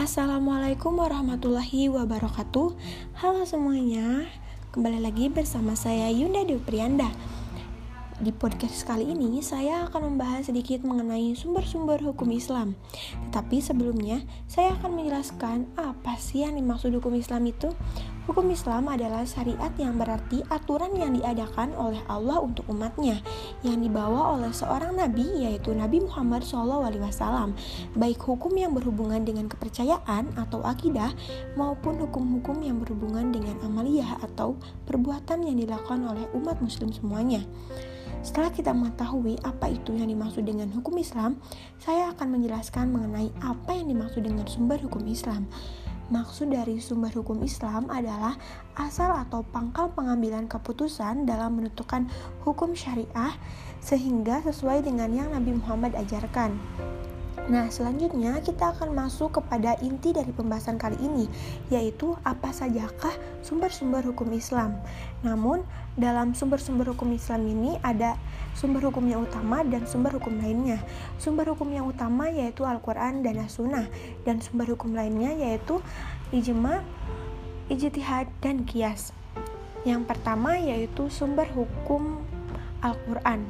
Assalamualaikum warahmatullahi wabarakatuh Halo semuanya Kembali lagi bersama saya Yunda Dewi Prianda di podcast kali ini saya akan membahas sedikit mengenai sumber-sumber hukum Islam. Tetapi sebelumnya, saya akan menjelaskan apa sih yang dimaksud hukum Islam itu. Hukum Islam adalah syariat yang berarti aturan yang diadakan oleh Allah untuk umatnya, yang dibawa oleh seorang nabi yaitu Nabi Muhammad SAW, baik hukum yang berhubungan dengan kepercayaan atau akidah maupun hukum-hukum yang berhubungan dengan amaliyah atau perbuatan yang dilakukan oleh umat muslim semuanya. Setelah kita mengetahui apa itu yang dimaksud dengan hukum Islam, saya akan menjelaskan mengenai apa yang dimaksud dengan sumber hukum Islam. Maksud dari sumber hukum Islam adalah asal atau pangkal pengambilan keputusan dalam menentukan hukum syariah sehingga sesuai dengan yang Nabi Muhammad ajarkan. Nah, selanjutnya kita akan masuk kepada inti dari pembahasan kali ini, yaitu apa sajakah sumber-sumber hukum Islam. Namun, dalam sumber-sumber hukum Islam ini ada sumber hukum yang utama dan sumber hukum lainnya. Sumber hukum yang utama yaitu Al-Quran dan As-Sunnah, dan sumber hukum lainnya yaitu ijma, ijtihad, dan kias. Yang pertama yaitu sumber hukum Al-Quran.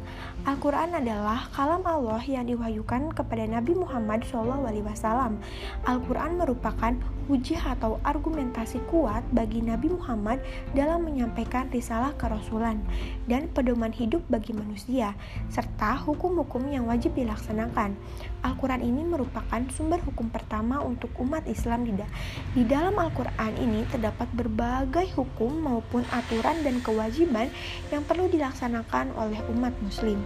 Al-Quran adalah kalam Allah yang diwahyukan kepada Nabi Muhammad SAW. Al-Quran merupakan hujah atau argumentasi kuat bagi Nabi Muhammad dalam menyampaikan risalah kerasulan dan pedoman hidup bagi manusia, serta hukum-hukum yang wajib dilaksanakan. Al-Quran ini merupakan sumber hukum pertama untuk umat Islam. Di dalam Al-Quran ini terdapat berbagai hukum maupun aturan dan kewajiban yang perlu dilaksanakan oleh umat muslim.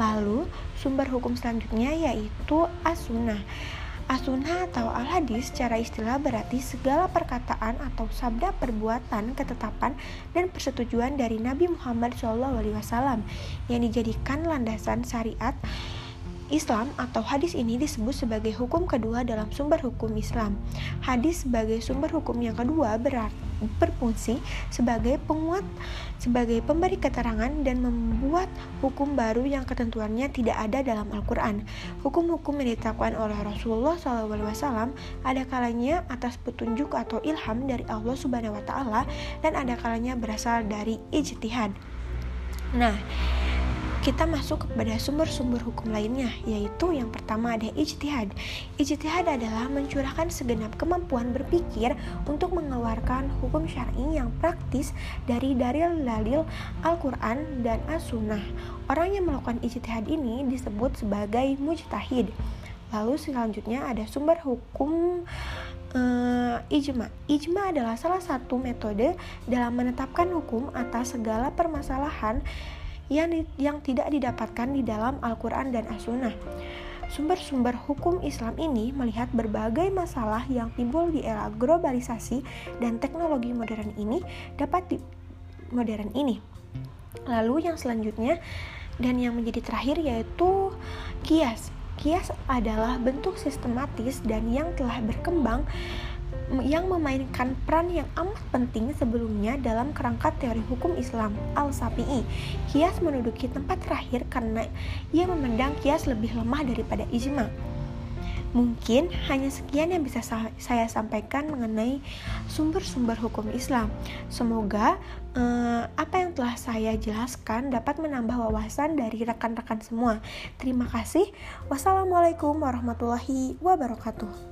Lalu, sumber hukum selanjutnya yaitu as-sunnah. As-sunnah atau al-hadis secara istilah berarti segala perkataan atau sabda perbuatan, ketetapan, dan persetujuan dari Nabi Muhammad SAW yang dijadikan landasan syariat Islam atau hadis ini disebut sebagai hukum kedua dalam sumber hukum Islam. Hadis sebagai sumber hukum yang kedua berarti berfungsi sebagai penguat, sebagai pemberi keterangan dan membuat hukum baru yang ketentuannya tidak ada dalam Al-Quran. Hukum-hukum yang ditetapkan oleh Rasulullah SAW ada kalanya atas petunjuk atau ilham dari Allah Subhanahu Wa Taala dan ada kalanya berasal dari ijtihad. Nah, kita masuk kepada sumber-sumber hukum lainnya, yaitu yang pertama ada ijtihad. Ijtihad adalah mencurahkan segenap kemampuan berpikir untuk mengeluarkan hukum syar'i yang praktis dari dalil-dalil Al-Quran dan As-Sunnah. Orang yang melakukan ijtihad ini disebut sebagai mujtahid. Lalu selanjutnya ada sumber hukum uh, ijma. Ijma adalah salah satu metode dalam menetapkan hukum atas segala permasalahan yang, yang tidak didapatkan di dalam Al-Quran dan As-Sunnah. Sumber-sumber hukum Islam ini melihat berbagai masalah yang timbul di era globalisasi dan teknologi modern ini dapat di modern ini. Lalu yang selanjutnya dan yang menjadi terakhir yaitu kias. Kias adalah bentuk sistematis dan yang telah berkembang yang memainkan peran yang amat penting sebelumnya dalam kerangka teori hukum Islam Al-Sapi'i. Kias menduduki tempat terakhir karena ia memandang kias lebih lemah daripada ijma. Mungkin hanya sekian yang bisa saya sampaikan mengenai sumber-sumber hukum Islam. Semoga eh, apa yang telah saya jelaskan dapat menambah wawasan dari rekan-rekan semua. Terima kasih. Wassalamualaikum warahmatullahi wabarakatuh.